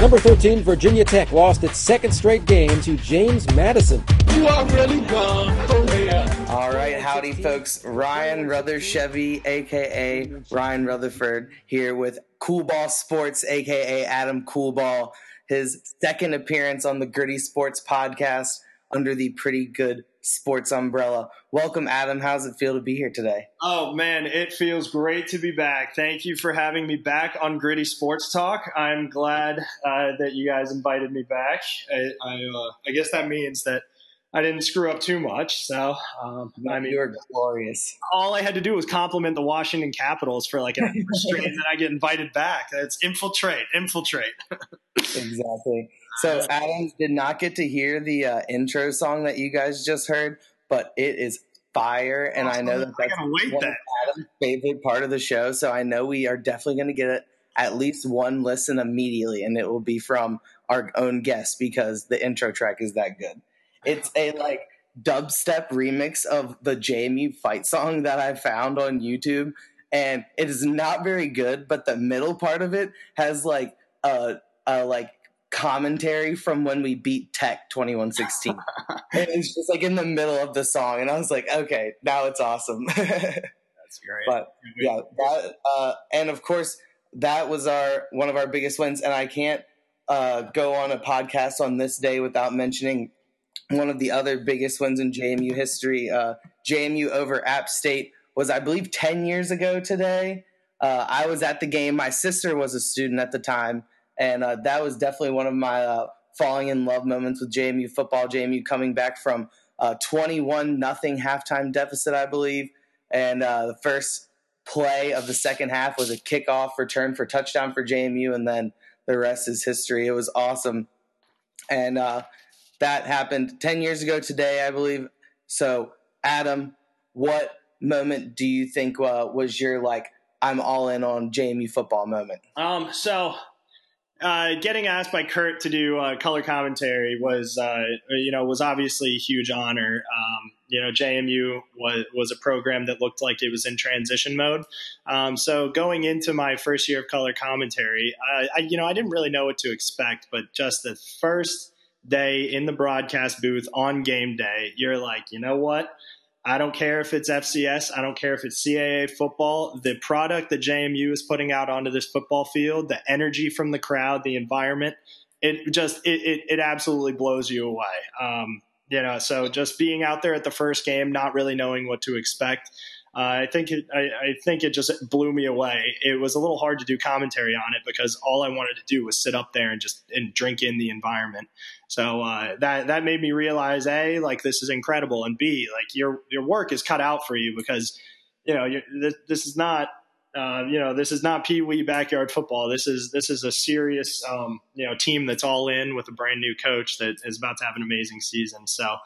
Number 13, Virginia Tech lost its second straight game to James Madison. You are really gone for real. All right, howdy, folks. Ryan Ruther Chevy, aka Ryan Rutherford, here with Cool Ball Sports, aka Adam Coolball. His second appearance on the Gritty Sports podcast under the Pretty Good Sports umbrella. Welcome, Adam. How's it feel to be here today? Oh man, it feels great to be back. Thank you for having me back on Gritty Sports Talk. I'm glad uh, that you guys invited me back. I, I, uh, I guess that means that I didn't screw up too much. So, um, I mean, you're glorious. All I had to do was compliment the Washington Capitals for like an straight, and then I get invited back. It's infiltrate, infiltrate. exactly. So Adam did not get to hear the uh, intro song that you guys just heard, but it is fire, and I know that that's one that. of Adam's favorite part of the show. So I know we are definitely going to get it at least one listen immediately, and it will be from our own guest because the intro track is that good. It's a like dubstep remix of the JMU fight song that I found on YouTube, and it is not very good. But the middle part of it has like a, a like commentary from when we beat Tech 2116. and it's just like in the middle of the song, and I was like, okay, now it's awesome. That's great. but yeah, that uh, and of course that was our one of our biggest wins, and I can't uh, go on a podcast on this day without mentioning one of the other biggest wins in JMU history. Uh, JMU over App State was, I believe, ten years ago today. Uh, I was at the game. My sister was a student at the time, and uh, that was definitely one of my uh, falling in love moments with JMU football. JMU coming back from uh, twenty-one nothing halftime deficit, I believe, and uh, the first play of the second half was a kickoff return for touchdown for JMU, and then the rest is history. It was awesome, and uh, that happened ten years ago today, I believe. So, Adam, what moment do you think uh, was your like I'm all in on JMU football moment? Um, so uh, getting asked by Kurt to do uh, color commentary was, uh, you know, was obviously a huge honor. Um, you know, JMU was was a program that looked like it was in transition mode. Um, so going into my first year of color commentary, I, I, you know, I didn't really know what to expect, but just the first day in the broadcast booth on game day, you're like, you know what? I don't care if it's FCS. I don't care if it's CAA football. The product that JMU is putting out onto this football field, the energy from the crowd, the environment, it just it it, it absolutely blows you away. Um, you know, so just being out there at the first game, not really knowing what to expect. Uh, I think it, I, I, think it just blew me away. It was a little hard to do commentary on it because all I wanted to do was sit up there and just and drink in the environment. So uh, that that made me realize a like this is incredible, and b like your your work is cut out for you because you know this, this is not uh, you know this is not pee wee backyard football. This is this is a serious um, you know team that's all in with a brand new coach that is about to have an amazing season. So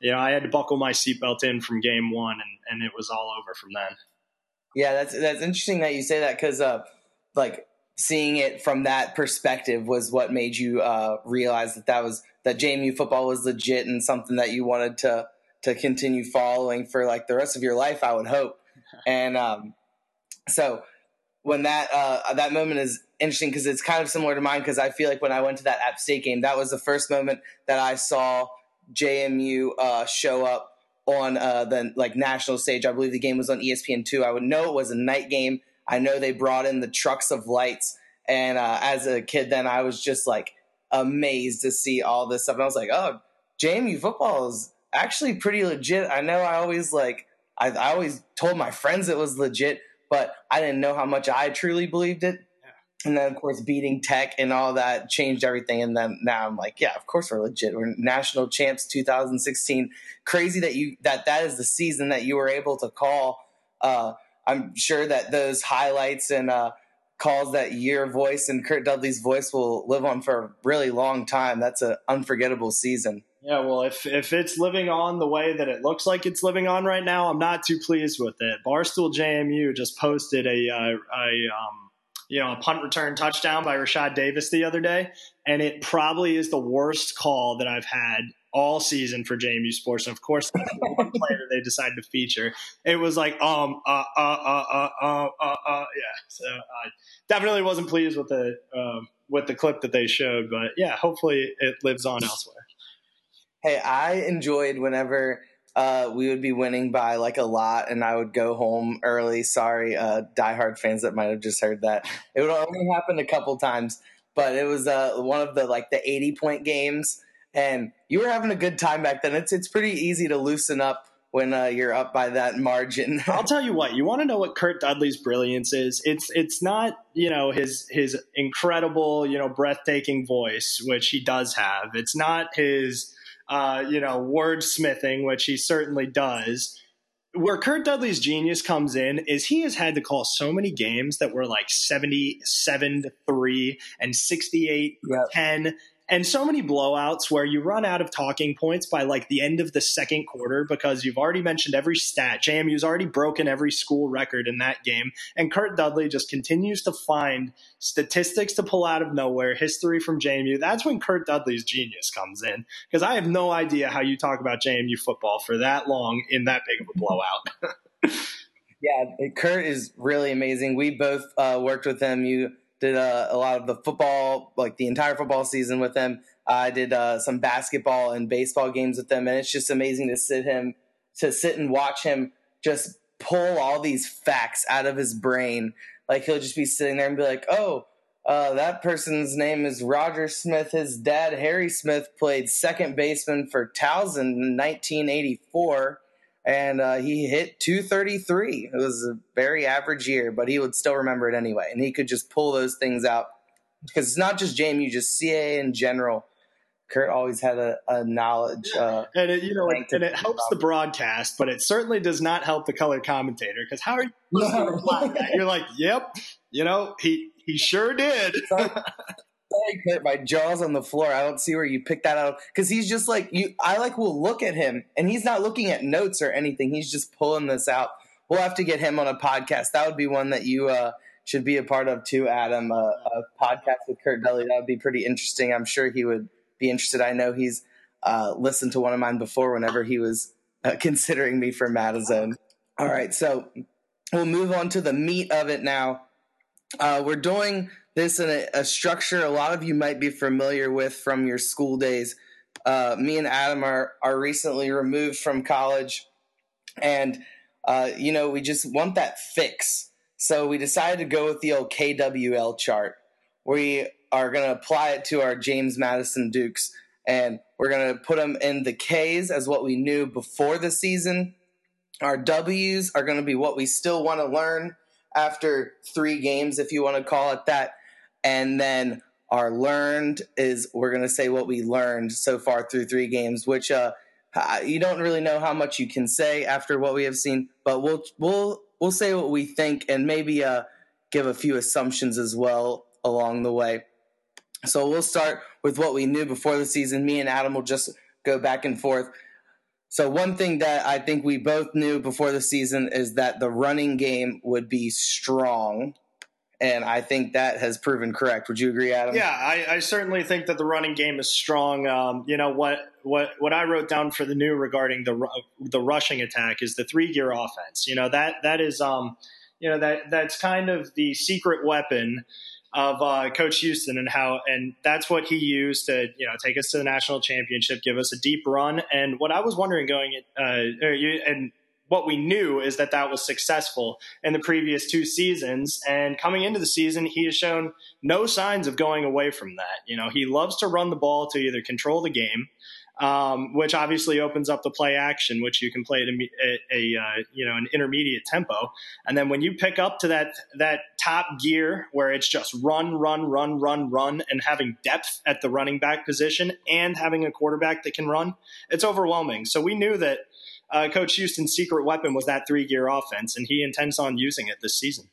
you know I had to buckle my seatbelt in from game one, and and it was all over from then. Yeah, that's that's interesting that you say that because uh, like seeing it from that perspective was what made you uh, realize that that was that JMU football was legit and something that you wanted to to continue following for like the rest of your life. I would hope. And um, so when that uh, that moment is interesting because it's kind of similar to mine because I feel like when I went to that App State game, that was the first moment that I saw JMU uh, show up on uh, the like national stage. I believe the game was on ESPN two. I would know it was a night game. I know they brought in the trucks of lights, and uh, as a kid, then I was just like amazed to see all this stuff. And I was like, oh, JMU, football is actually pretty legit. I know I always like I, I always told my friends it was legit, but I didn't know how much I truly believed it. And then, of course, beating Tech and all that changed everything. And then now I'm like, yeah, of course we're legit. We're national champs 2016. Crazy that you that that is the season that you were able to call. Uh, I'm sure that those highlights and uh, calls that your voice and Kurt Dudley's voice will live on for a really long time. That's an unforgettable season. Yeah, well, if if it's living on the way that it looks like it's living on right now, I'm not too pleased with it. Barstool JMU just posted a uh, a um, you know a punt return touchdown by Rashad Davis the other day, and it probably is the worst call that I've had all season for JMU Sports, and of course, the one player they decided to feature. It was like, um, uh, uh, uh, uh, uh, uh, uh yeah. So I definitely wasn't pleased with the um, with the clip that they showed, but yeah, hopefully it lives on elsewhere. Hey, I enjoyed whenever uh, we would be winning by like a lot, and I would go home early. Sorry, uh, diehard fans that might have just heard that. It would only happen a couple times, but it was uh, one of the like the eighty point games, and you were having a good time back then. It's it's pretty easy to loosen up when uh, you're up by that margin. I'll tell you what. You want to know what Kurt Dudley's brilliance is? It's it's not you know his his incredible you know breathtaking voice, which he does have. It's not his uh, you know, wordsmithing, which he certainly does. Where Kurt Dudley's genius comes in is he has had to call so many games that were like 77 to 3 and 68 yep. 10 and so many blowouts where you run out of talking points by like the end of the second quarter because you've already mentioned every stat. JMU's already broken every school record in that game. And Kurt Dudley just continues to find statistics to pull out of nowhere, history from JMU. That's when Kurt Dudley's genius comes in because I have no idea how you talk about JMU football for that long in that big of a blowout. yeah, Kurt is really amazing. We both uh, worked with him. You did uh, a lot of the football, like the entire football season with him. I did uh, some basketball and baseball games with him, and it's just amazing to sit him to sit and watch him just pull all these facts out of his brain. Like he'll just be sitting there and be like, "Oh, uh, that person's name is Roger Smith. His dad, Harry Smith, played second baseman for Towson in 1984." And uh, he hit 233. It was a very average year, but he would still remember it anyway. And he could just pull those things out because it's not just JMU, just CA in general. Kurt always had a, a knowledge, uh, and it, you know, and it helps the broadcast, but it certainly does not help the color commentator. Because how are you? You're like, yep, you know, he he sure did. hurt my jaws on the floor. I don't see where you picked that out because he's just like you. I like will look at him and he's not looking at notes or anything. He's just pulling this out. We'll have to get him on a podcast. That would be one that you uh, should be a part of too, Adam. Uh, a podcast with Kurt Dudley. That would be pretty interesting. I'm sure he would be interested. I know he's uh, listened to one of mine before whenever he was uh, considering me for Madison. All right, so we'll move on to the meat of it now. Uh, we're doing this in a, a, structure a lot of you might be familiar with from your school days. Uh, me and Adam are are recently removed from college, and uh, you know we just want that fix. So we decided to go with the old KWL chart. We are going to apply it to our James Madison Dukes, and we're going to put them in the K's as what we knew before the season. Our W's are going to be what we still want to learn after three games, if you want to call it that and then our learned is we're going to say what we learned so far through three games, which uh, you don't really know how much you can say after what we have seen, but we'll we'll we'll say what we think and maybe uh, give a few assumptions as well along the way. So we'll start with what we knew before the season. Me and Adam will just go back and forth. So one thing that I think we both knew before the season is that the running game would be strong and I think that has proven correct. Would you agree, Adam? Yeah, I, I certainly think that the running game is strong. Um, you know what what what I wrote down for the new regarding the the rushing attack is the three gear offense. You know that that is um you know that that's kind of the secret weapon of uh, Coach Houston and how and that's what he used to you know take us to the national championship, give us a deep run. And what I was wondering going uh, and what we knew is that that was successful in the previous two seasons. And coming into the season, he has shown no signs of going away from that. You know, he loves to run the ball to either control the game, um, which obviously opens up the play action, which you can play at a, a uh, you know an intermediate tempo. And then when you pick up to that that top gear where it's just run, run, run, run, run, and having depth at the running back position and having a quarterback that can run, it's overwhelming. So we knew that uh, Coach Houston's secret weapon was that three gear offense, and he intends on using it this season.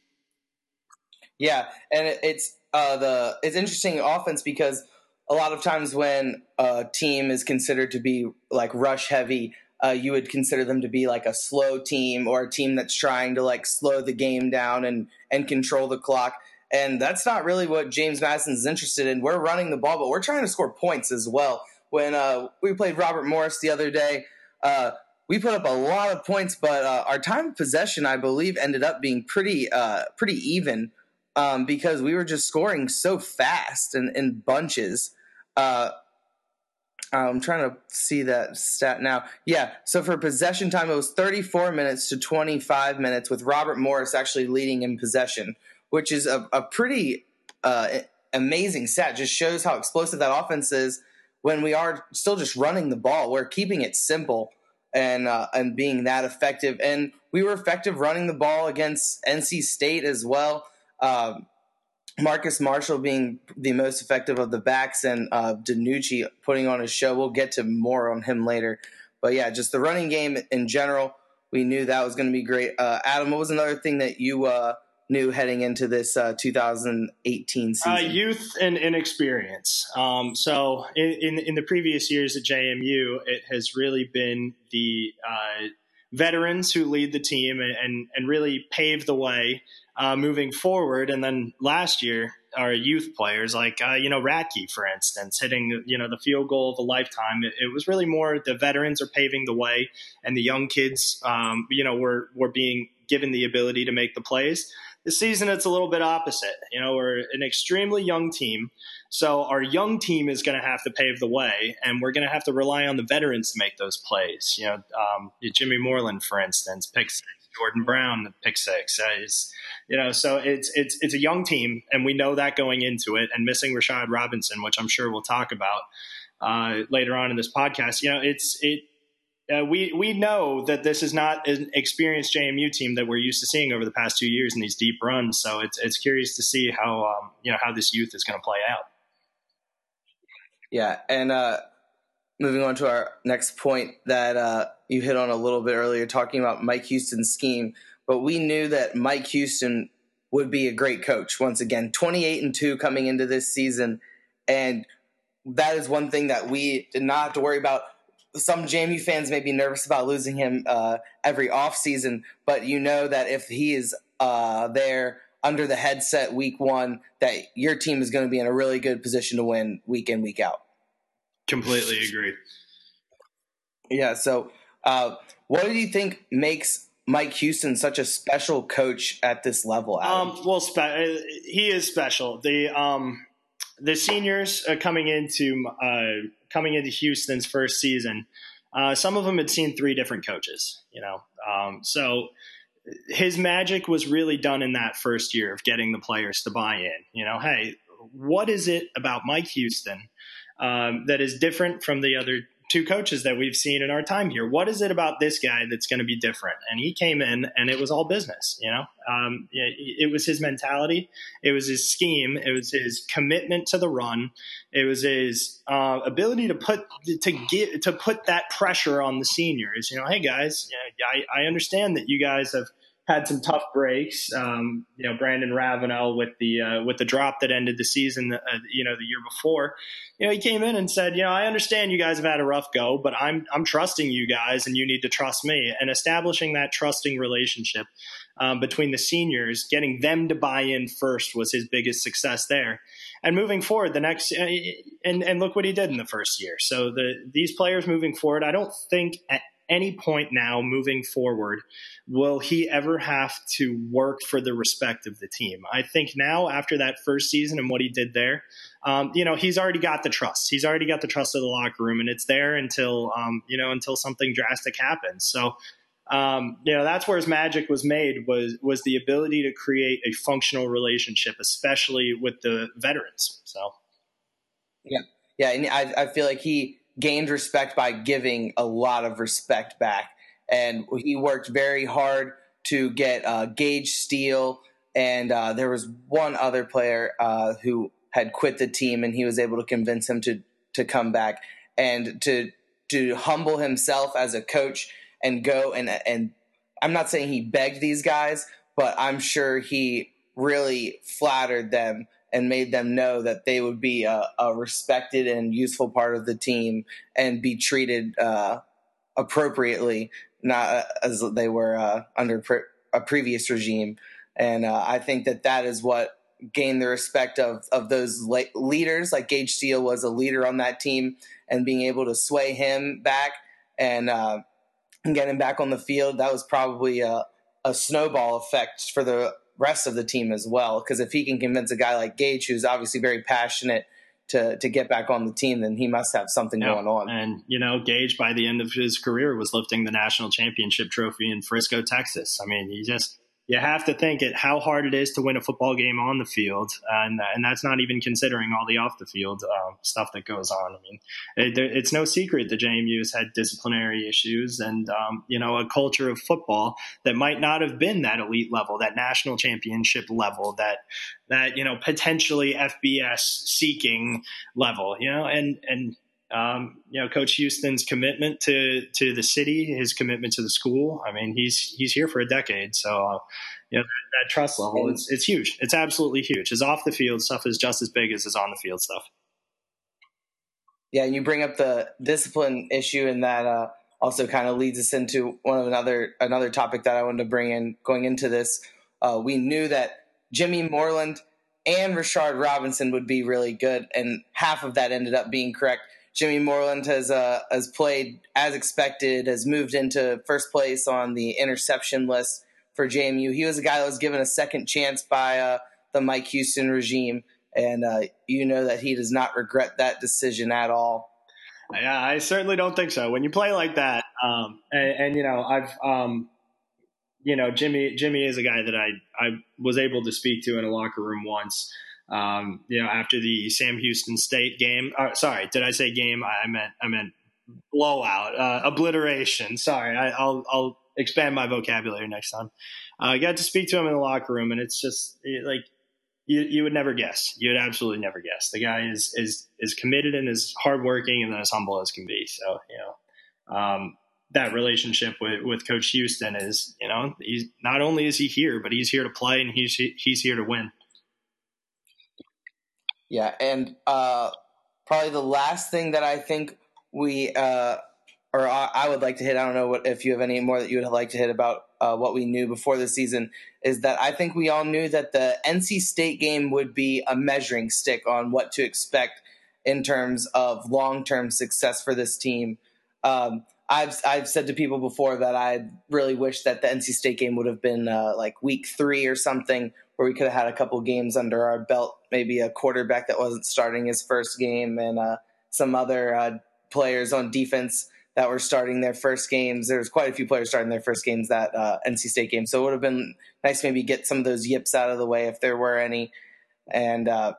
Yeah, and it's uh, the it's interesting offense because a lot of times when a team is considered to be like rush heavy, uh, you would consider them to be like a slow team or a team that's trying to like slow the game down and and control the clock. And that's not really what James Madison is interested in. We're running the ball, but we're trying to score points as well. when uh, we played Robert Morris the other day. Uh, we put up a lot of points, but uh, our time of possession, I believe, ended up being pretty uh, pretty even um, because we were just scoring so fast and in bunches. Uh, I'm trying to see that stat now. Yeah, so for possession time, it was 34 minutes to 25 minutes, with Robert Morris actually leading in possession, which is a, a pretty uh, amazing stat. Just shows how explosive that offense is when we are still just running the ball. We're keeping it simple and uh, and being that effective. And we were effective running the ball against NC State as well. Um, Marcus Marshall being the most effective of the backs, and uh, DiNucci putting on a show. We'll get to more on him later, but yeah, just the running game in general. We knew that was going to be great. Uh, Adam, what was another thing that you uh, knew heading into this uh, 2018 season? Uh, youth and inexperience. Um, so in, in, in the previous years at JMU, it has really been the uh, veterans who lead the team and, and, and really pave the way uh, moving forward. And then last year, our youth players, like uh, you know Ratke, for instance, hitting you know the field goal of a lifetime. It, it, was really more the veterans are paving the way, and the young kids, um, you know, were were being given the ability to make the plays. This season, it's a little bit opposite. You know, we're an extremely young team. So our young team is going to have to pave the way, and we're going to have to rely on the veterans to make those plays. You know, um, Jimmy Moreland, for instance, pick six. Jordan Brown, pick six. Uh, you know, so it's it's it's a young team, and we know that going into it. And missing Rashard Robinson, which I'm sure we'll talk about uh, later on in this podcast. You know, it's it uh, we we know that this is not an experienced JMU team that we're used to seeing over the past two years in these deep runs. So it's it's curious to see how um, you know how this youth is going to play out. Yeah, and uh, moving on to our next point that uh, you hit on a little bit earlier, talking about Mike Houston's scheme. But we knew that Mike Houston would be a great coach. Once again, twenty eight and two coming into this season, and that is one thing that we did not have to worry about some JMU fans may be nervous about losing him uh, every offseason, but you know that if he is uh, there under the headset week one, that your team is going to be in a really good position to win week in, week out. Completely agree. Yeah. So, uh, what do you think makes Mike Houston such a special coach at this level? Adam? Um, well, spe- he is special. The um, the seniors uh, coming into uh, coming into Houston's first season, uh, some of them had seen three different coaches. You know, um, so his magic was really done in that first year of getting the players to buy in. You know, hey, what is it about Mike Houston um, that is different from the other two coaches that we've seen in our time here. What is it about this guy that's going to be different? And he came in, and it was all business. You know, um, it, it, was his mentality, it was his scheme, it was his commitment to the run, it was his uh, ability to put to get to put that pressure on the seniors. You know, hey guys, I, I understand that you guys have had some tough breaks. Um, you know, Brandon Ravenel with the uh, with the drop that ended the season, uh, you know, the year before. You know, he came in and said, you know, I understand you guys have had a rough go, but I'm I'm trusting you guys, and you need to trust me. And establishing that trusting relationship um, between the seniors, getting them to buy in first was his biggest success there. And moving forward, the next uh, and and look what he did in the first year. So the these players moving forward, I don't think at any point now moving forward will he ever have to work for the respect of the team. I think now after that first season and what he did there, um, you know, he's already got the trust. He's already got the trust of the locker room, and it's there until um, you know until something drastic happens. So. Um, you know that's where his magic was made was was the ability to create a functional relationship, especially with the veterans. So, yeah, yeah, and I, I feel like he gained respect by giving a lot of respect back. And he worked very hard to get uh, Gage Steele, and uh, there was one other player uh, who had quit the team, and he was able to convince him to to come back and to to humble himself as a coach and go and and I'm not saying he begged these guys, but I'm sure he really flattered them and made them know that they would be a, a respected and useful part of the team and be treated uh, appropriately, not as they were uh, under pre- a previous regime. And uh, I think that that is what gained the respect of of those la- leaders. Like Gage Steele was a leader on that team, and being able to sway him back and, uh, get him back on the field, that was probably a, a snowball effect for the rest of the team as well. Because if he can convince a guy like Gage, who's obviously very passionate to to get back on the team, then he must have something yeah. going on. And you know, Gage by the end of his career was lifting the national championship trophy in Frisco, Texas. I mean, he just you have to think at how hard it is to win a football game on the field, and and that's not even considering all the off the field uh, stuff that goes on. I mean, it, it's no secret that JMU has had disciplinary issues and um, you know a culture of football that might not have been that elite level, that national championship level, that that you know potentially FBS seeking level, you know, and and um, you know, Coach Houston's commitment to to the city, his commitment to the school. I mean, he's he's here for a decade, so uh, you know that, that trust level it's it's huge. It's absolutely huge. His off the field stuff is just as big as his on the field stuff. Yeah, and you bring up the discipline issue, and that uh, also kind of leads us into one of another another topic that I wanted to bring in going into this. Uh, we knew that Jimmy Moreland and Rashard Robinson would be really good, and half of that ended up being correct. Jimmy Moreland has uh, has played as expected, has moved into first place on the interception list for JMU. He was a guy that was given a second chance by uh, the Mike Houston regime, and uh, you know that he does not regret that decision at all. Yeah, I certainly don't think so. When you play like that, um, and, and, you know, I've, um, you know, Jimmy Jimmy is a guy that I I was able to speak to in a locker room once. Um, you know, after the Sam Houston State game. Uh, sorry, did I say game? I meant I meant blowout, uh, obliteration. Sorry, I, will I'll expand my vocabulary next time. Uh, I got to speak to him in the locker room, and it's just like you, you would never guess. You would absolutely never guess. The guy is is is committed and is hardworking and as humble as can be. So you know. Um, that relationship with, with Coach Houston is, you know, he's not only is he here, but he's here to play and he's he's here to win. Yeah, and uh, probably the last thing that I think we uh, or I would like to hit. I don't know what if you have any more that you would like to hit about uh, what we knew before the season. Is that I think we all knew that the NC State game would be a measuring stick on what to expect in terms of long term success for this team. Um, I've I've said to people before that I really wish that the NC State game would have been uh, like week three or something, where we could have had a couple games under our belt, maybe a quarterback that wasn't starting his first game, and uh, some other uh, players on defense that were starting their first games. There was quite a few players starting their first games that uh, NC State game, so it would have been nice maybe get some of those yips out of the way if there were any. And uh,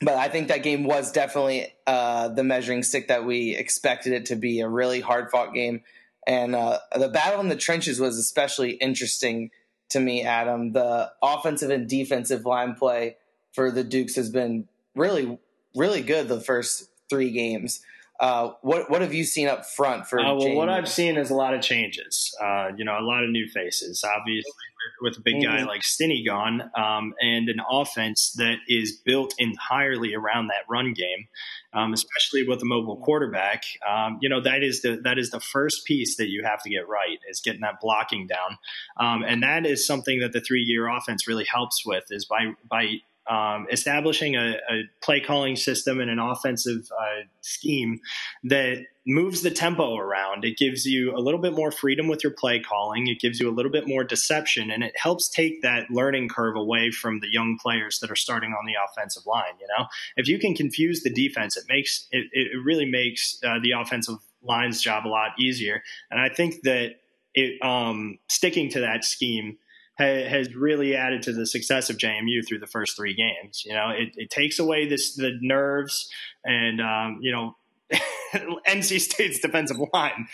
but I think that game was definitely uh, the measuring stick that we expected it to be a really hard fought game. And uh, the battle in the trenches was especially interesting to me, Adam. The offensive and defensive line play for the Dukes has been really, really good the first three games. Uh, what what have you seen up front for? Uh, well, what I've seen is a lot of changes. Uh, you know, a lot of new faces. Obviously, with, with a big mm-hmm. guy like Stinnie gone, um, and an offense that is built entirely around that run game, um, especially with a mobile quarterback. Um, you know, that is the that is the first piece that you have to get right is getting that blocking down, um, and that is something that the three gear offense really helps with is by by um, establishing a, a, play calling system and an offensive uh, scheme that moves the tempo around. It gives you a little bit more freedom with your play calling. It gives you a little bit more deception, and it helps take that learning curve away from the young players that are starting on the offensive line. You know, if you can confuse the defense, it makes it, it really makes uh, the offensive line's job a lot easier. And I think that it um, sticking to that scheme has really added to the success of JMU through the first three games. You know, it, it takes away this the nerves and um, you know NC State's defensive line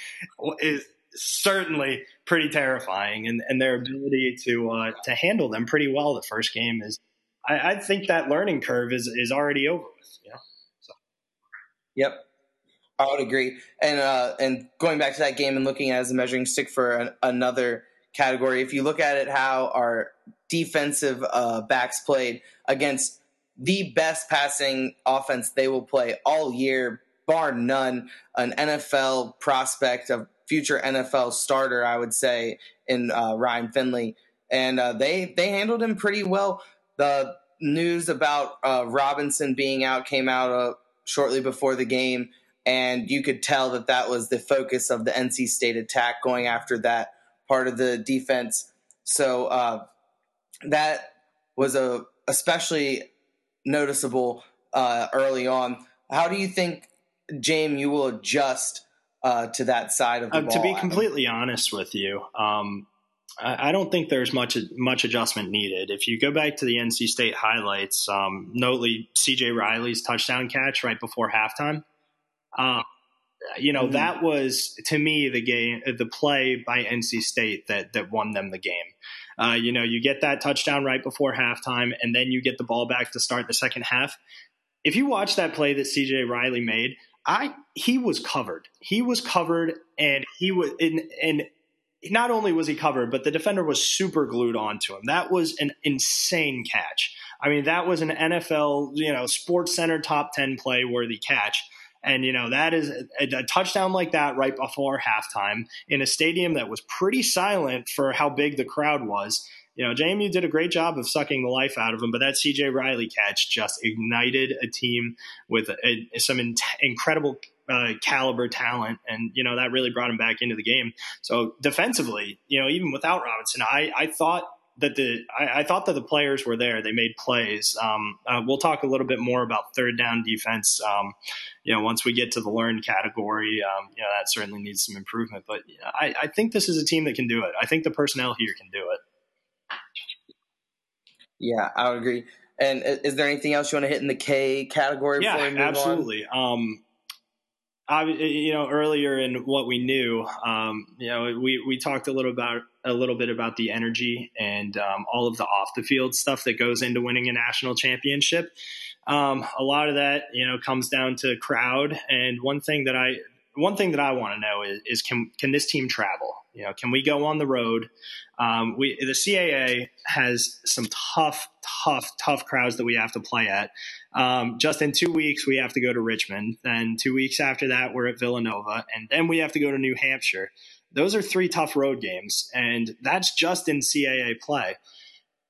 is certainly pretty terrifying, and, and their ability to uh, to handle them pretty well the first game is. I, I think that learning curve is is already over with. You know? so. Yep. I would agree, and uh, and going back to that game and looking at as a measuring stick for an, another category. If you look at it, how our defensive uh, backs played against the best passing offense they will play all year, bar none. An NFL prospect, a future NFL starter, I would say, in uh, Ryan Finley, and uh, they they handled him pretty well. The news about uh, Robinson being out came out uh, shortly before the game, and you could tell that that was the focus of the NC State attack, going after that part of the defense. So uh, that was a especially noticeable uh, early on. How do you think, JMU will adjust uh, to that side of the ball? To be completely honest with you, um, I don't think there's much much adjustment needed. If you go back to the NC State highlights, um, notably C.J. Riley's touchdown catch right before halftime, uh, you know mm-hmm. that was to me the game, the play by NC State that that won them the game. Uh, you know, you get that touchdown right before halftime, and then you get the ball back to start the second half. If you watch that play that C.J. Riley made, I he was covered. He was covered, and he was in and not only was he covered, but the defender was super glued onto him. That was an insane catch. I mean, that was an NFL, you know, Sports Center top 10 play worthy catch. And, you know, that is a, a, touchdown like that right before halftime in a stadium that was pretty silent for how big the crowd was. You know, JMU did a great job of sucking the life out of him, but that CJ Riley catch just ignited a team with a, some in, incredible uh, caliber talent, and you know that really brought him back into the game. So defensively, you know, even without Robinson, I I thought that the I, I thought that the players were there. They made plays. Um, uh, we'll talk a little bit more about third down defense. Um, you know, once we get to the learn category, um, you know that certainly needs some improvement. But I, I think this is a team that can do it. I think the personnel here can do it. Yeah, I would agree. And is there anything else you want to hit in the K category? Yeah, absolutely. Um, I you know, earlier in what we knew, um, you know, we, we talked a little about a little bit about the energy and um, all of the off the field stuff that goes into winning a national championship. Um, a lot of that, you know, comes down to crowd. And one thing that I one thing that I want to know is, is can can this team travel? You know, can we go on the road? Um, we the CAA has some tough, tough, tough crowds that we have to play at. Um, just in two weeks, we have to go to Richmond. Then two weeks after that, we're at Villanova, and then we have to go to New Hampshire. Those are three tough road games, and that's just in CAA play.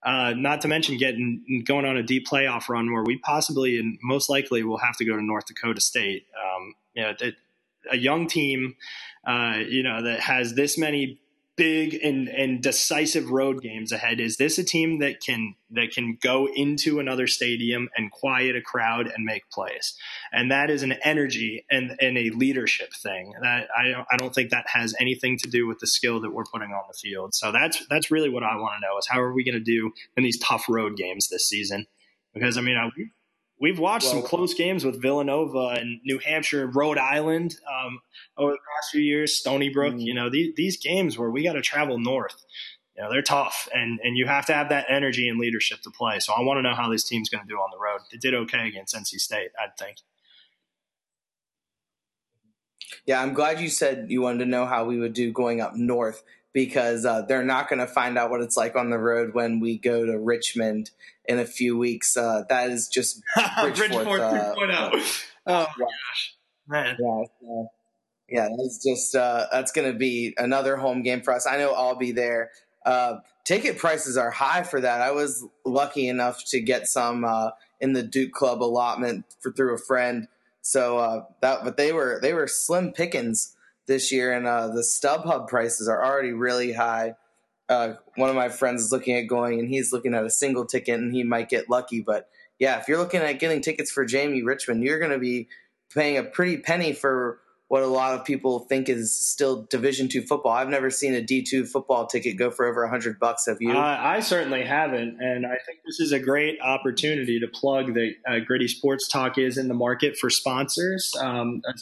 Uh, not to mention getting going on a deep playoff run where we possibly and most likely will have to go to North Dakota State. Um, you know, it, a young team, uh, you know, that has this many big and, and decisive road games ahead. Is this a team that can that can go into another stadium and quiet a crowd and make plays? And that is an energy and, and a leadership thing. That I don't, I don't think that has anything to do with the skill that we're putting on the field. So that's that's really what I want to know is how are we going to do in these tough road games this season? Because I mean, I, We've watched well, some close games with Villanova and New Hampshire, and Rhode Island um, over the past few years. Stony Brook, mm-hmm. you know, these, these games where we got to travel north, you know, they're tough, and and you have to have that energy and leadership to play. So I want to know how this team's going to do on the road. It did okay against NC State, I think. Yeah, I'm glad you said you wanted to know how we would do going up north because uh, they're not going to find out what it's like on the road when we go to Richmond in a few weeks. Uh, that is just Bridgeforth, Bridgeforth uh, 3.0. Oh my gosh, man. Yeah, yeah, that's just uh, that's going to be another home game for us. I know I'll be there. Uh, ticket prices are high for that. I was lucky enough to get some uh, in the Duke Club allotment for through a friend. So uh, that, but they were they were slim pickings this year, and uh, the StubHub prices are already really high. Uh, one of my friends is looking at going, and he's looking at a single ticket, and he might get lucky. But yeah, if you're looking at getting tickets for JMU Richmond, you're going to be paying a pretty penny for what a lot of people think is still Division two football. I've never seen a D two football ticket go for over a hundred bucks. Have you? Uh, I certainly haven't, and I think this is a great opportunity to plug that uh, Gritty Sports Talk is in the market for sponsors. Um, a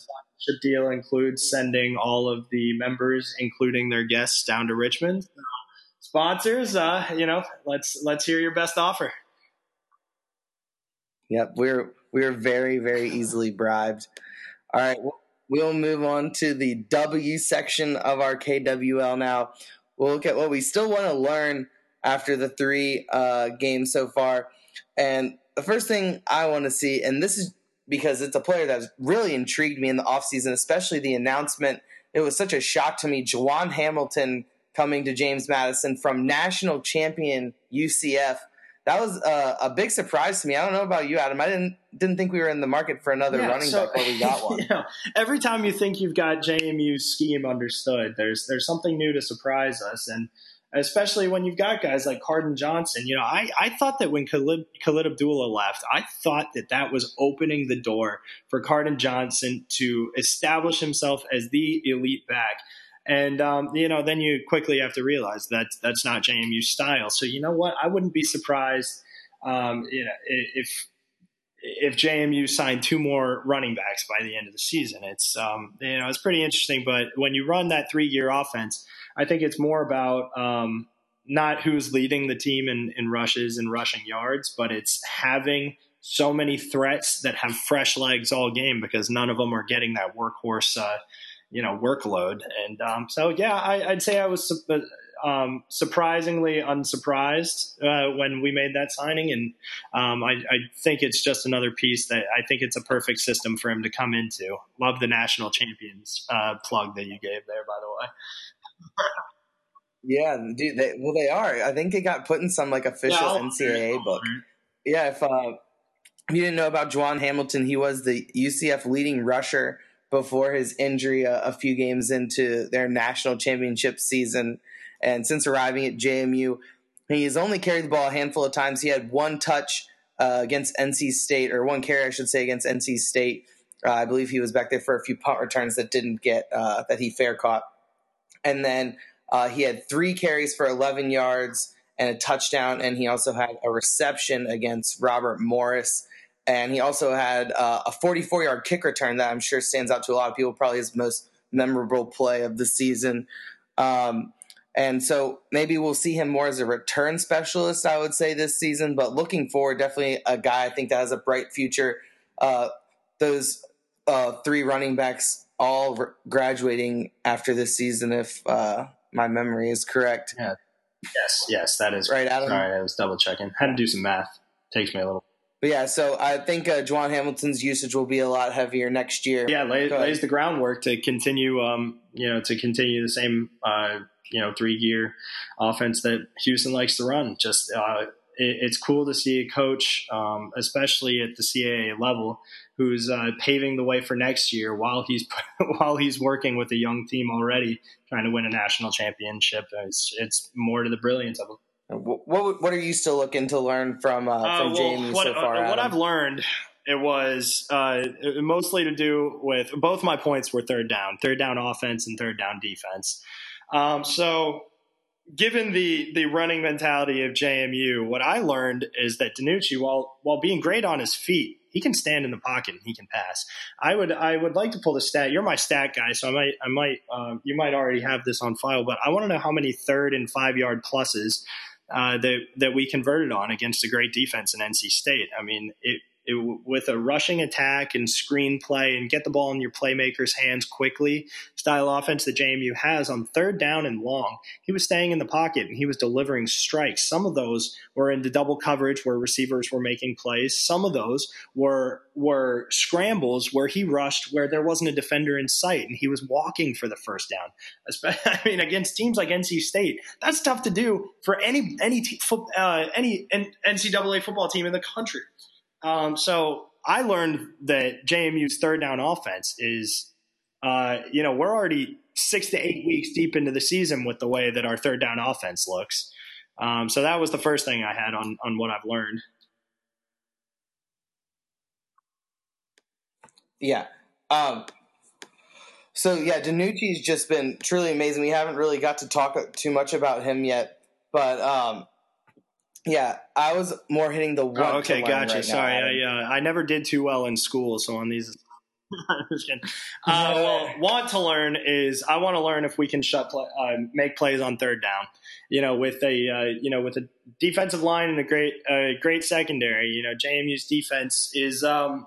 deal includes sending all of the members, including their guests, down to Richmond. sponsors, uh, you know, let's let's hear your best offer. Yep, we're we're very very easily bribed. All right. We'll move on to the W section of our KWL now. We'll look at what we still want to learn after the three uh, games so far. And the first thing I want to see, and this is because it's a player that's really intrigued me in the offseason, especially the announcement. It was such a shock to me. Jawon Hamilton coming to James Madison from national champion UCF. that was uh, a big surprise to me. I don't know about you, Adam. I didn't didn't think we were in the market for another yeah, running so, back where we got one. You know, every time you think you've got JMU's scheme understood, there's there's something new to surprise us, and especially when you've got guys like Cardon Johnson. You know, I, I thought that when Khalid, Khalid Abdullah left, I thought that that was opening the door for Cardon Johnson to establish himself as the elite back. And um, you know, then you quickly have to realize that that's not JMU's style. So you know what? I wouldn't be surprised, um, you know, if if JMU signed two more running backs by the end of the season. It's um, you know it's pretty interesting. But when you run that three gear offense, I think it's more about um, not who's leading the team in, in rushes and rushing yards, but it's having so many threats that have fresh legs all game because none of them are getting that workhorse. Uh, you know workload. And um, so yeah, I, would say I was um, surprisingly unsurprised uh, when we made that signing, and um, I, I, think it's just another piece that I think it's a perfect system for him to come into. Love the national champions uh, plug that you gave there, by the way. Yeah, dude. They, well, they are. I think it got put in some like official yeah, NCAA book. Yeah, if uh, you didn't know about Jawon Hamilton, he was the UCF leading rusher before his injury a, a, few games into their national championship season. And since arriving at JMU, he has only carried the ball a handful of times. He had one touch uh, against NC State, or one carry, I should say, against NC State. Uh, I believe he was back there for a few punt returns that didn't get uh, that he fair caught. And then uh, he had three carries for 11 yards and a touchdown, and he also had a reception against Robert Morris and he also had uh, a 44 yard kick return that I'm sure stands out to a lot of people. Probably his most memorable play of the season. Um, and so maybe we'll see him more as a return specialist, I would say, this season. But looking forward, definitely a guy I think that has a bright future. Uh, those uh, three running backs all re- graduating after this season, if uh, my memory is correct. Yeah. Yes, yes, that is right. Adam. Sorry, I was double checking. Had to do some math. Takes me a little. But yeah, so I think uh, Jawon Hamilton's usage will be a lot heavier next year. Yeah, lay, lays the groundwork to continue, um, you know, to continue the same, uh, you know, three gear offense that Houston likes to run. Just uh, it, it's cool to see a coach, um, especially at the CAA level, who's uh, paving the way for next year while he's while he's working with a young team already trying to win a national championship. It's, it's more to the brilliance of it. What what are you still looking to learn from uh, from uh, well, Jamie what, so far? Uh, what I've learned it was uh, mostly to do with both my points were third down, third down offense and third down defense. Um, so, given the the running mentality of JMU, what I learned is that DiNucci, while while being great on his feet, he can stand in the pocket and he can pass. I would I would like to pull the stat. You're my stat guy, so I might I might um, you might already have this on file, but I want to know how many third and five yard pluses uh, that that we converted on against a great defense in NC State. I mean, it, it, with a rushing attack and screenplay and get the ball in your playmakers' hands quickly style offense that JMU has on third down and long, he was staying in the pocket and he was delivering strikes. Some of those were into double coverage where receivers were making plays. Some of those were were scrambles where he rushed where there wasn't a defender in sight and he was walking for the first down. I mean, against teams like NC State, that's tough to do for any any uh, any NCAA football team in the country. Um, so I learned that JMU's third down offense is, uh, you know, we're already six to eight weeks deep into the season with the way that our third down offense looks. Um, so that was the first thing I had on on what I've learned. Yeah. Um, so yeah, DiNucci's just been truly amazing. We haven't really got to talk too much about him yet, but um, yeah, I was more hitting the one. Oh, okay, gotcha. Right Sorry. I uh, I never did too well in school, so on these. uh, well, want to learn is I want to learn if we can shut play, uh, make plays on third down. You know, with a uh, you know with a defensive line and a great uh, great secondary. You know, JMU's defense is. Um,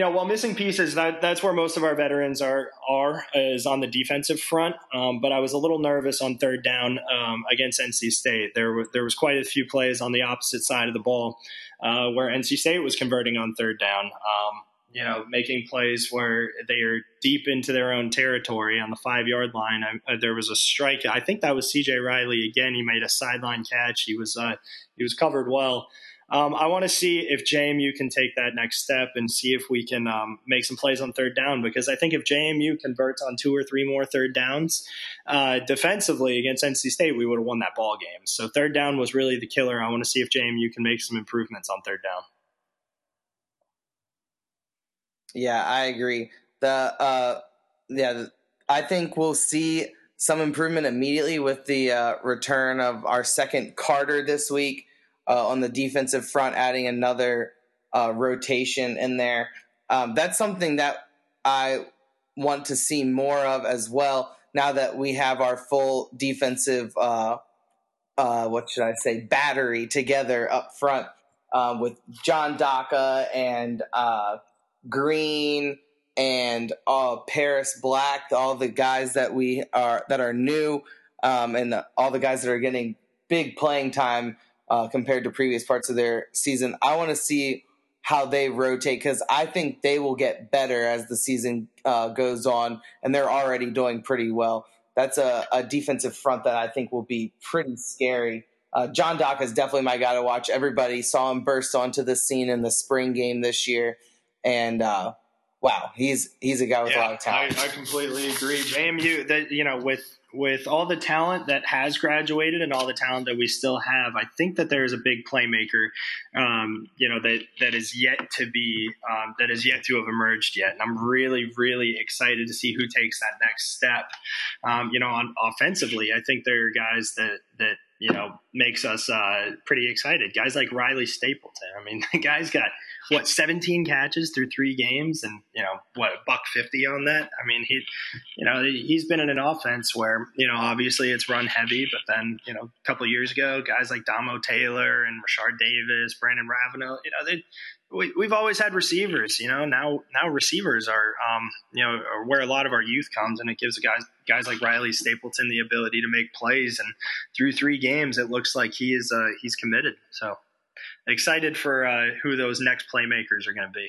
know, while missing pieces, that, that's where most of our veterans are are is on the defensive front. Um, but I was a little nervous on third down um, against NC State. There was there was quite a few plays on the opposite side of the ball uh, where NC State was converting on third down. Um, you know, making plays where they are deep into their own territory on the five yard line. I, uh, there was a strike. I think that was C.J. Riley again. He made a sideline catch. He was uh, he was covered well. Um, I want to see if JMU can take that next step and see if we can um, make some plays on third down because I think if JMU converts on two or three more third downs uh, defensively against NC State, we would have won that ball game. So third down was really the killer. I want to see if JMU can make some improvements on third down. Yeah, I agree. The uh, yeah, I think we'll see some improvement immediately with the uh, return of our second Carter this week uh, on the defensive front, adding another uh, rotation in there. Um, that's something that I want to see more of as well. Now that we have our full defensive, uh, uh what should I say, battery together up front uh, with John Daka and uh, Green and Paris Black, all the guys that we are that are new, um, and the, all the guys that are getting big playing time uh, compared to previous parts of their season. I want to see how they rotate because I think they will get better as the season uh, goes on, and they're already doing pretty well. That's a, a, defensive front that I think will be pretty scary. Uh, John Daka is definitely my guy to watch. Everybody saw him burst onto the scene in the spring game this year, and uh, wow, he's he's a guy with yeah, a lot of talent. I, I completely agree. JMU, that you know, with with all the talent that has graduated and all the talent that we still have, I think that there is a big playmaker, um, you know, that that is yet to be um, that is yet to have emerged yet. And I'm really, really excited to see who takes that next step. Um, you know, on offensively, I think there are guys that that you know makes us uh, pretty excited. Guys like Riley Stapleton. I mean, the guy's got what 17 catches through three games and you know what a buck 50 on that i mean he you know he's been in an offense where you know obviously it's run heavy but then you know a couple years ago guys like damo taylor and rashard davis brandon ravenel you know they we, have always had receivers, you know. Now, now receivers are, um, you know, are where a lot of our youth comes, and it gives guys guys like Riley Stapleton the ability to make plays. And through three games, it looks like he is uh, he's committed. So excited for uh, who those next playmakers are going to be.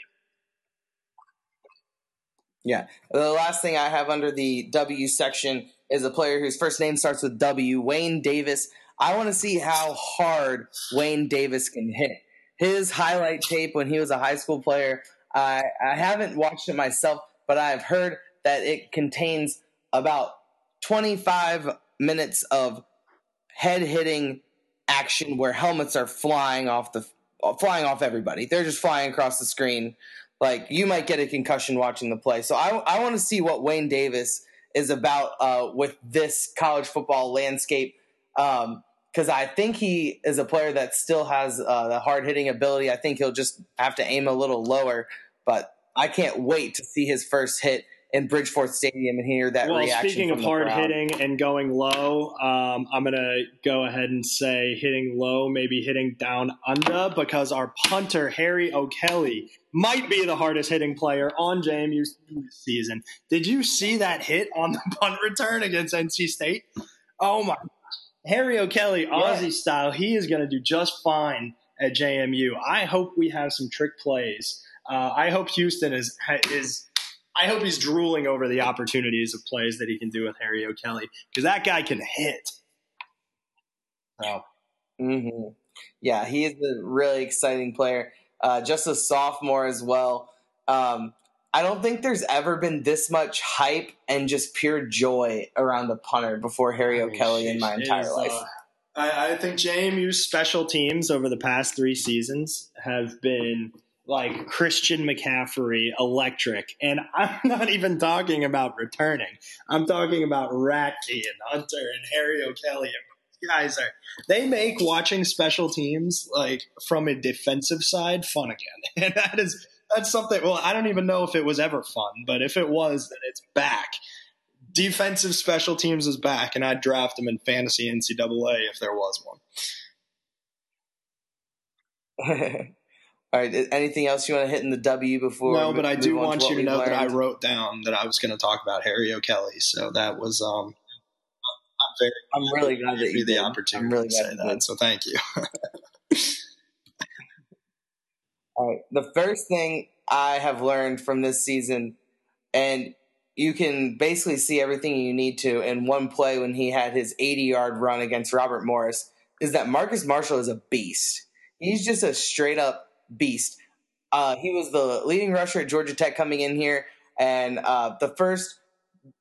Yeah. The last thing I have under the W section is a player whose first name starts with W, Wayne Davis. I want to see how hard Wayne Davis can hit. His highlight tape when he was a high school player, I, I haven't watched it myself, but I've heard that it contains about 25 minutes of head hitting action where helmets are flying off the flying off everybody. They're just flying across the screen. Like you might get a concussion watching the play. So I, I want to see what Wayne Davis is about uh, with this college football landscape. Because I think he is a player that still has uh, the hard hitting ability. I think he'll just have to aim a little lower, but I can't wait to see his first hit in Bridgeforth Stadium and hear that well, reaction. Speaking of hard crowd. hitting and going low, um, I'm going to go ahead and say hitting low, maybe hitting down under, because our punter, Harry O'Kelly, might be the hardest hitting player on JMU this season. Did you see that hit on the punt return against NC State? Oh my. Harry O'Kelly, Aussie yeah. style, he is going to do just fine at JMU. I hope we have some trick plays. Uh, I hope Houston is is I hope he's drooling over the opportunities of plays that he can do with Harry O'Kelly because that guy can hit. So, mm-hmm. yeah, he is a really exciting player. Uh, just a sophomore as well. Um, I don't think there's ever been this much hype and just pure joy around a punter before Harry O'Kelly in my entire is, life. Uh, I, I think JMU's special teams over the past three seasons have been like Christian McCaffrey electric. And I'm not even talking about returning. I'm talking about Ratke and Hunter and Harry O'Kelly. Guys are they make watching special teams like from a defensive side fun again. And that is that's something well, I don't even know if it was ever fun, but if it was, then it's back. Defensive special teams is back, and I'd draft them in fantasy NCAA if there was one. All right. Anything else you want to hit in the W before? No, but I do want you to know learned? that I wrote down that I was going to talk about Harry O'Kelly. So that was um. I'm very. I'm really glad that you the opportunity I'm really to say that. So thank you. All right. The first thing I have learned from this season, and you can basically see everything you need to in one play when he had his 80 yard run against Robert Morris, is that Marcus Marshall is a beast. He's just a straight up beast. Uh, he was the leading rusher at Georgia Tech coming in here, and uh, the first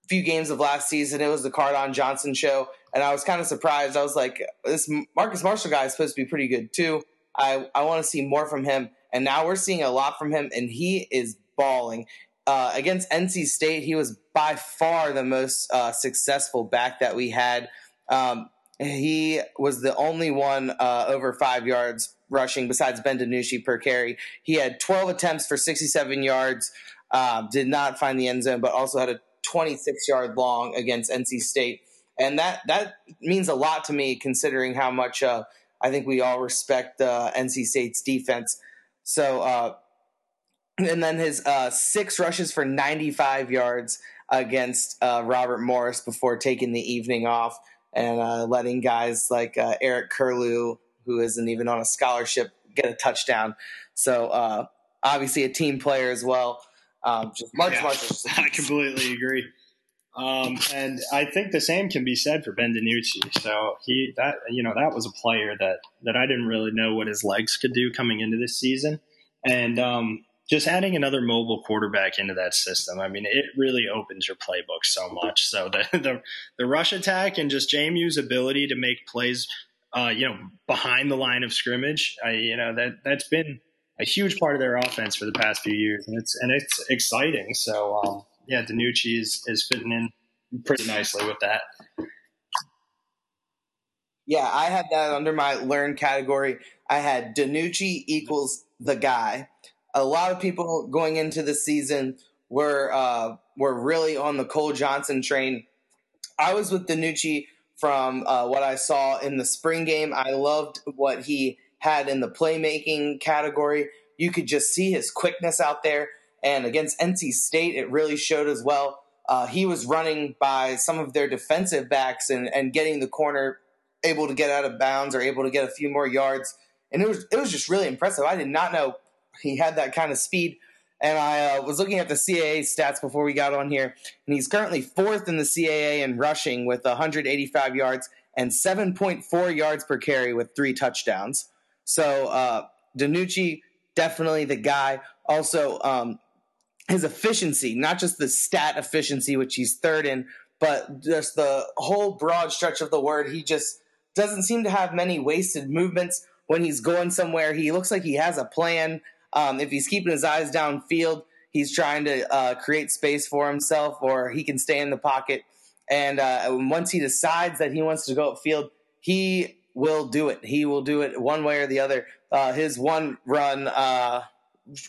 few games of last season, it was the Cardon Johnson show, and I was kind of surprised. I was like, this Marcus Marshall guy is supposed to be pretty good too. I, I want to see more from him, and now we're seeing a lot from him, and he is balling. Uh, against NC State, he was by far the most uh, successful back that we had. Um, he was the only one uh, over five yards rushing besides Ben DiNucci per carry. He had 12 attempts for 67 yards, uh, did not find the end zone, but also had a 26 yard long against NC State. And that, that means a lot to me considering how much uh, I think we all respect uh, NC State's defense. So, uh, and then his uh, six rushes for 95 yards against uh, Robert Morris before taking the evening off and uh, letting guys like uh, Eric Curlew, who isn't even on a scholarship, get a touchdown. So uh, obviously a team player as well. Um, just Mark yeah, Marshall. I completely agree. Um, and I think the same can be said for Ben DiNucci. So he that you know that was a player that that I didn't really know what his legs could do coming into this season, and um, just adding another mobile quarterback into that system, I mean, it really opens your playbook so much. So the the, the rush attack and just JMU's ability to make plays, uh, you know, behind the line of scrimmage, I, you know that that's been a huge part of their offense for the past few years, and it's and it's exciting. So um, yeah, DiNucci is is fitting in pretty nicely with that. Yeah, I had that under my learn category. I had DiNucci equals the guy a lot of people going into the season were uh, were really on the Cole Johnson train. I was with DiNucci from uh, what I saw in the spring game. I loved what he had in the playmaking category. You could just see his quickness out there. And against NC State, it really showed as well. Uh, he was running by some of their defensive backs and, and getting the corner able to get out of bounds or able to get a few more yards. And it was it was just really impressive. I did not know he had that kind of speed. And I uh, was looking at the CAA stats before we got on here, and he's currently fourth in the CAA in rushing with 185 yards and 7.4 yards per carry with three touchdowns. So uh, DiNucci, definitely the guy. Also, um, his efficiency, not just the stat efficiency, which he's third in, but just the whole broad stretch of the word. He just doesn't seem to have many wasted movements when he's going somewhere. He looks like he has a plan. Um, if he's keeping his eyes downfield, he's trying to uh, create space for himself, or he can stay in the pocket. And uh, once he decides that he wants to go upfield, he will do it. He will do it one way or the other. Uh, his one run uh,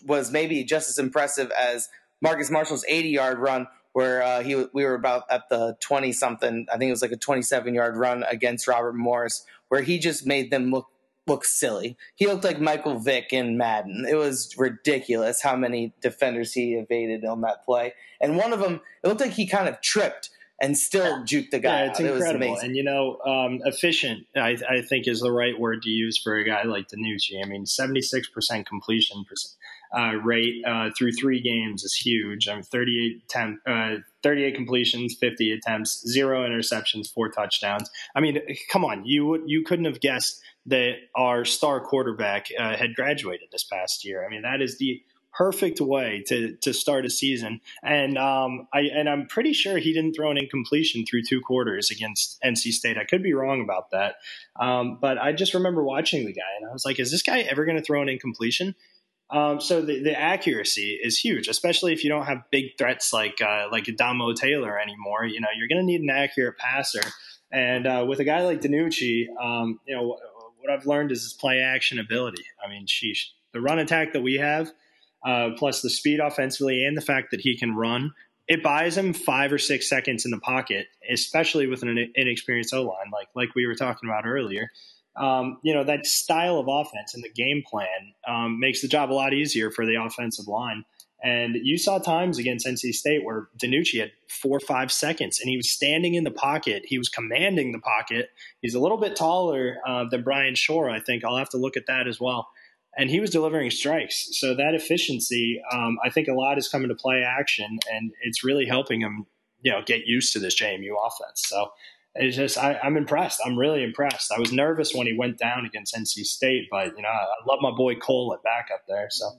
was maybe just as impressive as Marcus Marshall's 80 yard run, where uh, he we were about at the 20 something. I think it was like a 27 yard run against Robert Morris, where he just made them look looked silly. He looked like Michael Vick in Madden. It was ridiculous how many defenders he evaded on that play. And one of them, it looked like he kind of tripped and still juke the guy. Yeah, it's out. incredible. It and you know, um, efficient, I, I, think, is the right word to use for a guy like DiNucci. I mean, seventy six percent completion uh, rate uh, through three games is huge. I mean, thirty eight attempt, uh, 38 completions, 50 attempts, zero interceptions, four touchdowns. I mean, come on, you you couldn't have guessed that our star quarterback uh, had graduated this past year. I mean, that is the perfect way to to start a season. And um, I and I'm pretty sure he didn't throw an incompletion through two quarters against NC State. I could be wrong about that, um, but I just remember watching the guy and I was like, is this guy ever going to throw an incompletion? Um, so the, the accuracy is huge, especially if you don't have big threats like uh, like Damo Taylor anymore. You know, you're going to need an accurate passer. And uh, with a guy like DiNucci, um, you know, what I've learned is his play action ability. I mean, sheesh, the run attack that we have, uh, plus the speed offensively and the fact that he can run, it buys him five or six seconds in the pocket, especially with an inexperienced O line, like like we were talking about earlier. Um, you know that style of offense and the game plan um, makes the job a lot easier for the offensive line. And you saw times against NC State where DiNucci had four or five seconds and he was standing in the pocket. He was commanding the pocket. He's a little bit taller uh, than Bryan Schor, I think. I'll have to look at that as well. And he was delivering strikes. So that efficiency, um, I think a lot is coming to play action, and it's really helping him, you know, get used to this JMU offense. So it's just I, am I'm impressed. I'm really impressed. I was nervous when he went down against NC State, but you know I love my boy Cole at backup there. So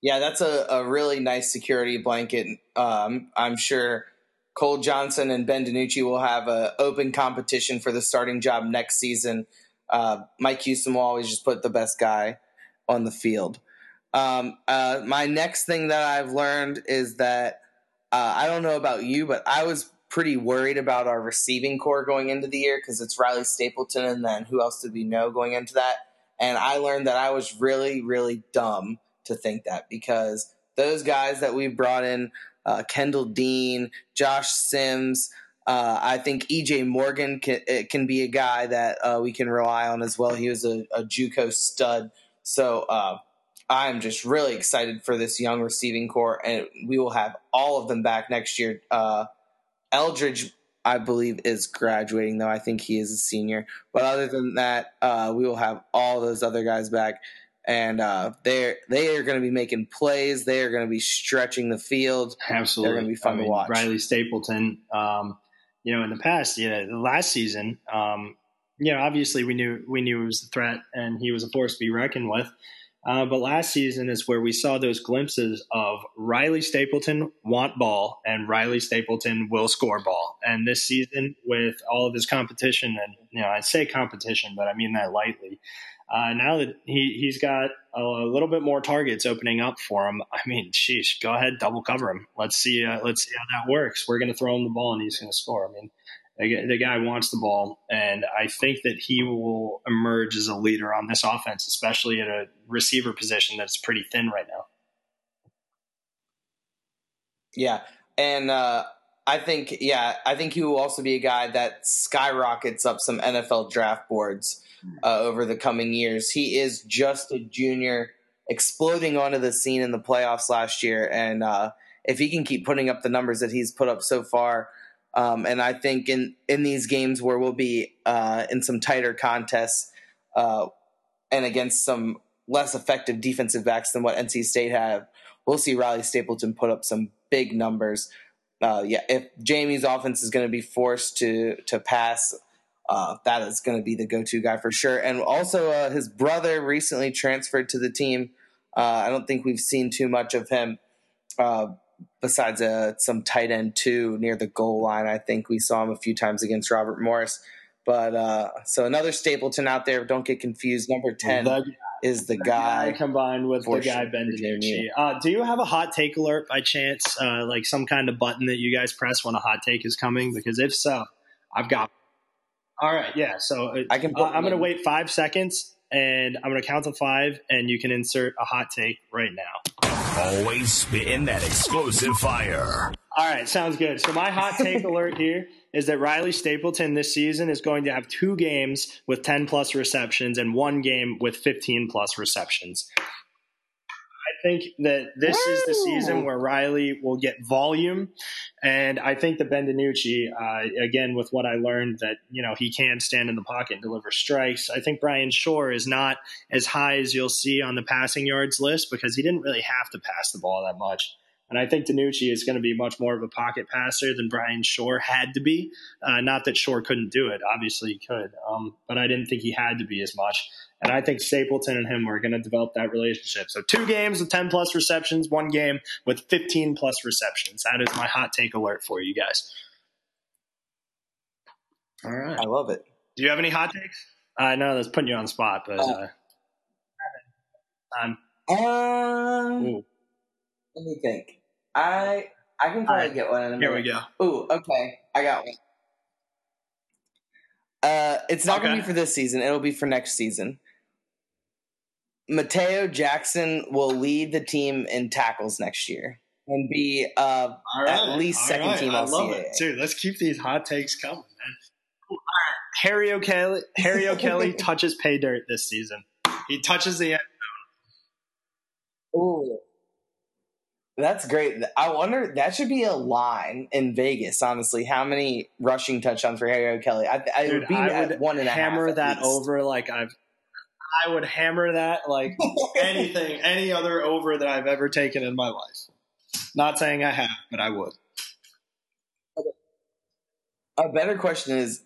yeah, that's a, a really nice security blanket. Um, I'm sure Cole Johnson and Ben DiNucci will have an open competition for the starting job next season. Uh, Mike Houston will always just put the best guy on the field. Um, uh, my next thing that I've learned is that uh, I don't know about you, but I was pretty worried about our receiving corps going into the year because it's Riley Stapleton, and then who else did we know going into that? And I learned that I was really, really dumb to think that because those guys that we brought in, uh, Kendall Dean, Josh Sims, uh, I think EJ Morgan can, can be a guy that uh, we can rely on as well. He was a, a JUCO stud, so uh, I'm just really excited for this young receiving corps, and we will have all of them back next year. Uh, Eldridge, I believe, is graduating, though I think he is a senior. But other than that, uh, we will have all those other guys back, and uh, they're they are going to be making plays. They are going to be stretching the field. Absolutely, they're going to be fun I mean, to watch. Riley Stapleton, um, you know, in the past, you know, last season, um, you know, obviously we knew we knew he was a threat and he was a force to be reckoned with. Uh, but last season is where we saw those glimpses of Riley Stapleton want ball and Riley Stapleton will score ball. And this season, with all of his competition, and you know, I say competition, but I mean that lightly. Uh, now that he he's got a, a, little bit more targets opening up for him, I mean, sheesh, go ahead, double cover him. Let's see, uh, let's see how that works. We're going to throw him the ball and he's going to score. I mean, the guy wants the ball, and I think that he will emerge as a leader on this offense, especially at a receiver position that's pretty thin right now. Yeah, and uh, I think yeah, I think he will also be a guy that skyrockets up some NFL draft boards uh, over the coming years. He is just a junior, exploding onto the scene in the playoffs last year, and uh, if he can keep putting up the numbers that he's put up so far um, and I think in, in these games where we'll be uh, in some tighter contests uh, and against some less effective defensive backs than what NC State have, we'll see Riley Stapleton put up some big numbers. Uh, yeah, if JMU's offense is going to be forced to to pass, uh, that is going to be the go to guy for sure. And also, uh, his brother recently transferred to the team. Uh, I don't think we've seen too much of him besides uh, some tight end too near the goal line. I think we saw him a few times against Robert Morris. But uh, so another Stapleton out there. Don't get confused. Number ten the, is the, the guy, guy, combined with the guy Ben DiNucci. Uh, do you have a hot take alert by chance? Uh, like some kind of button that you guys press when a hot take is coming? Because if so, I've got. All right, yeah. So uh, I can. I'm going to wait five seconds, and I'm going to count to five, and you can insert a hot take right now. Always spitting that explosive fire. All right, sounds good. So my hot take alert here is that Riley Stapleton this season is going to have two games with 10 plus receptions and one game with 15 plus receptions think that this Woo! is the season where Riley will get volume, and I think that Ben DiNucci, uh, again with what I learned that you know he can stand in the pocket and deliver strikes. I think Bryan Schor is not as high as you'll see on the passing yards list because he didn't really have to pass the ball that much. And I think DiNucci is going to be much more of a pocket passer than Bryan Schor had to be. Uh, not that Schor couldn't do it, obviously he could, um, but I didn't think he had to be as much. And I think Stapleton and him are going to develop that relationship. So two games with 10 plus receptions, one game with 15 plus receptions. That is my hot take alert for you guys. All right. I love it. Do you have any hot takes? I know that's putting you on the spot, but. Uh, uh, um, let me think. I I can probably right. get one. In a Here we go. Ooh, okay, I got one. Uh, it's not okay. going to be for this season. It'll be for next season. Mateo Jackson will lead the team in tackles next year and be uh, right. at least second right. team I love it. Dude, let's keep these hot takes coming, man. Right. Harry O'Kelly, Harry O'Kelly touches pay dirt this season. He touches the end zone. Ooh. That's great. I wonder that should be a line in Vegas. Honestly, how many rushing touchdowns for Harry O'Kelly? I, I Dude, would be I would one and a half. Hammer that least. over like I've I would hammer that like anything, any other over that I've ever taken in my life. Not saying I have, but I would. A better question is,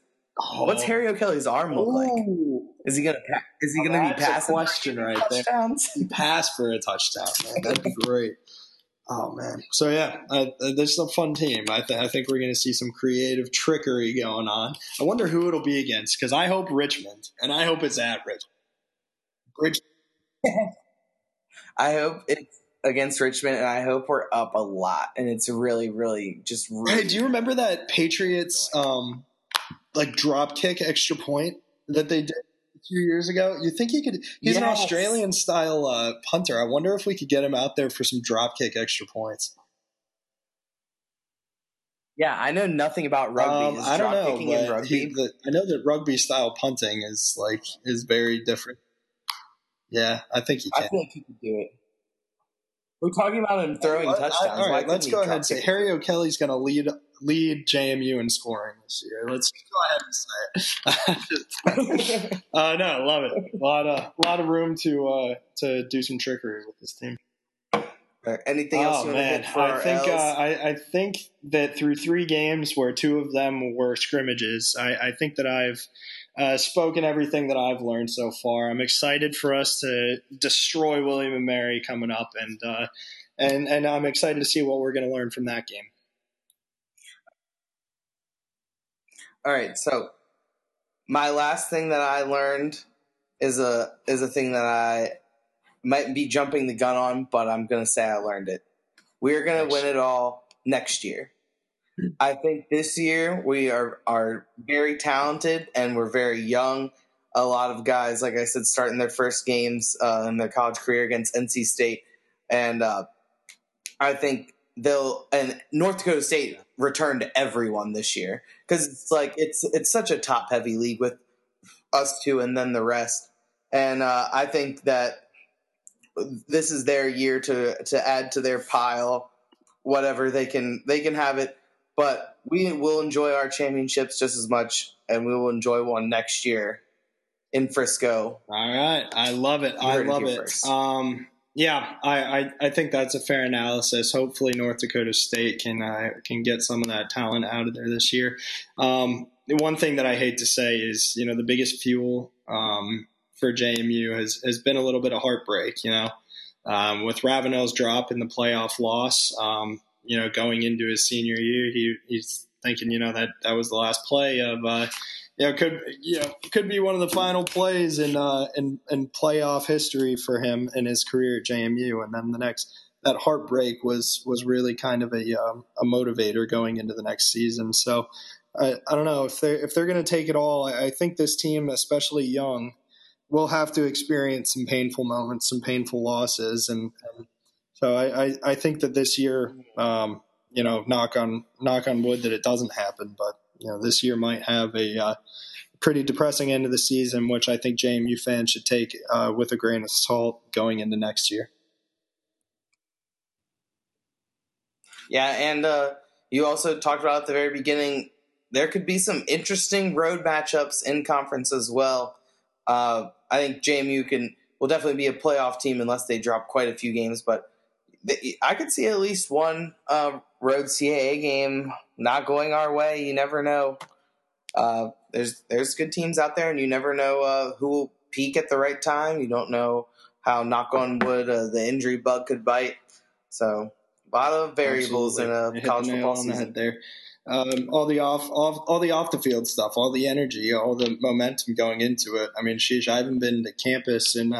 what's Oh. Harry O'Kelly's arm look like? Ooh. Is he gonna pa- is he gonna be a passing question right there. touchdowns? pass for a touchdown, man. That'd be great. Oh man. So yeah, uh, this is a fun team. I, th- I think we're going to see some creative trickery going on. I wonder who it'll be against because I hope Richmond, and I hope it's at Richmond. Rich- I hope it's against Richmond, and I hope we're up a lot, and it's really, really just. Really Hey, do you remember that Patriots um, like drop kick extra point that they did a few years ago? You think he could? He's an Australian style uh, punter. I wonder if we could get him out there for some drop kick extra points. Yeah, I know nothing about rugby. Um, I don't know, kicking in but rugby? he, the, I know that rugby style punting is like is very different. Yeah, I think he I can. feel like he could do it. We're talking about him throwing I- I- touchdowns. all Why right, let's go ahead and say? Harry O'Kelly's going to lead lead JMU in scoring this year. Let's go ahead and say it. uh, no, love it. A lot of lot of room to uh, to do some trickery with this team. Anything else Oh you want man, I think uh, I, I think that through three games where two of them were scrimmages, I, I think that I've uh, spoken everything that I've learned so far. I'm excited for us to destroy William and Mary coming up, and uh, and and I'm excited to see what we're going to learn from that game. All right, so my last thing that I learned is a is a thing that I might be jumping the gun on, but I'm gonna say I learned it. We're gonna win it all next year. I think this year we are are very talented and we're very young. A lot of guys, like I said, starting their first games uh, in their college career against NC State, and uh, I think they'll and North Dakota State returned everyone this year because it's like it's it's such a top heavy league with us two and then the rest. And uh, I think that this is their year to to add to their pile whatever they can they can have it. But we will enjoy our championships just as much, and we will enjoy one next year in Frisco. All right, I love it. I it love it. Um, yeah, I, I, I think that's a fair analysis. Hopefully, North Dakota State can uh, can get some of that talent out of there this year. Um, the one thing that I hate to say is, you know, the biggest fuel um, for JMU has has been a little bit of heartbreak. You know, um, with Ravenel's drop in the playoff loss. Um, you know, going into his senior year, he he's thinking, you know, that that was the last play of. Uh, you know, could you know could be one of the final plays in uh, in in playoff history for him in his career at JMU, and then the next that heartbreak was was really kind of a um, a motivator going into the next season. So I, I don't know if they if they're going to take it all. I, I think this team, especially young, will have to experience some painful moments, some painful losses, and, and so I, I, I think that this year, um, you know, knock on knock on wood that it doesn't happen, but you know, this year might have a uh, pretty depressing end of the season, which I think JMU fans should take uh, with a grain of salt going into next year. Yeah, and uh, you also talked about at the very beginning there could be some interesting road matchups in conference as well. Uh, I think JMU can will definitely be a playoff team unless they drop quite a few games, but I could see at least one uh, road CAA game not going our way. You never know. Uh, there's there's good teams out there, and you never know uh, who will peak at the right time. You don't know how knock on wood uh, the injury bug could bite. So a lot of variables Absolutely. in a college football season. head there. Um, all the off, off, all the off the field stuff, all the energy, all the momentum going into it. I mean, sheesh, I haven't been to campus in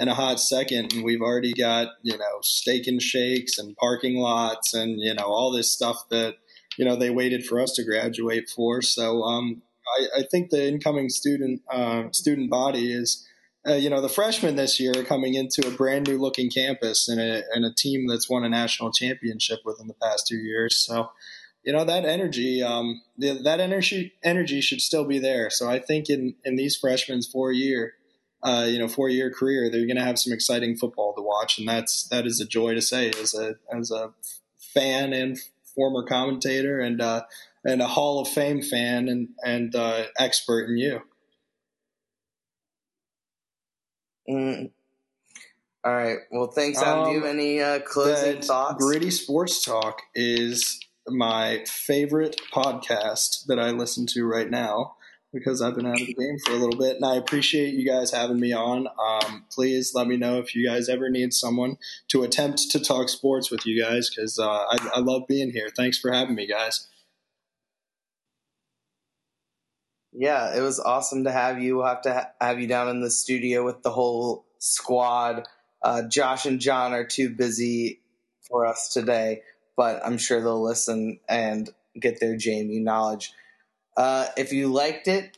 in a hot second, and we've already got you know steak and shakes and parking lots and you know all this stuff that you know they waited for us to graduate for. So um, I, I think the incoming student uh, student body is. Uh, you know, the freshmen this year are coming into a brand new looking campus and a, and a team that's won a national championship within the past two years. So, you know, that energy, um, that energy, energy should still be there. So I think in, in these freshmen's four year, uh, you know, four year career, they're going to have some exciting football to watch. And that's, that is a joy to say as a, as a fan and former commentator and, uh, and a Hall of Fame fan and, and, uh, expert in you. Mm. All right. Well, thanks, Adam. Do you have Um, any uh, closing thoughts? Gritty Sports Talk is my favorite podcast that I listen to right now because I've been out of the game for a little bit, and I appreciate you guys having me on. Um, please let me know if you guys ever need someone to attempt to talk sports with you guys because uh, I, I love being here. Thanks for having me, guys. Yeah, it was awesome to have you. We'll have to ha- have you down in the studio with the whole squad. Uh, Josh and John are too busy for us today, but I'm sure they'll listen and get their JMU knowledge. Uh, if you liked it,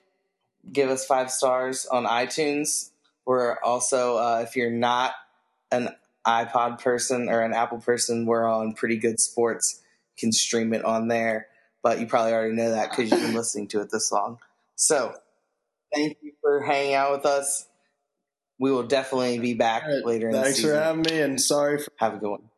give us five stars on iTunes. We're also, uh, if you're not an iPod person or an Apple person, we're on Pretty Good Sports. You can stream it on there, but you probably already know that because you've been listening to it this long. So, thank you for hanging out with us. We will definitely be back later in the Thanks for having me, and sorry for. Have a good one.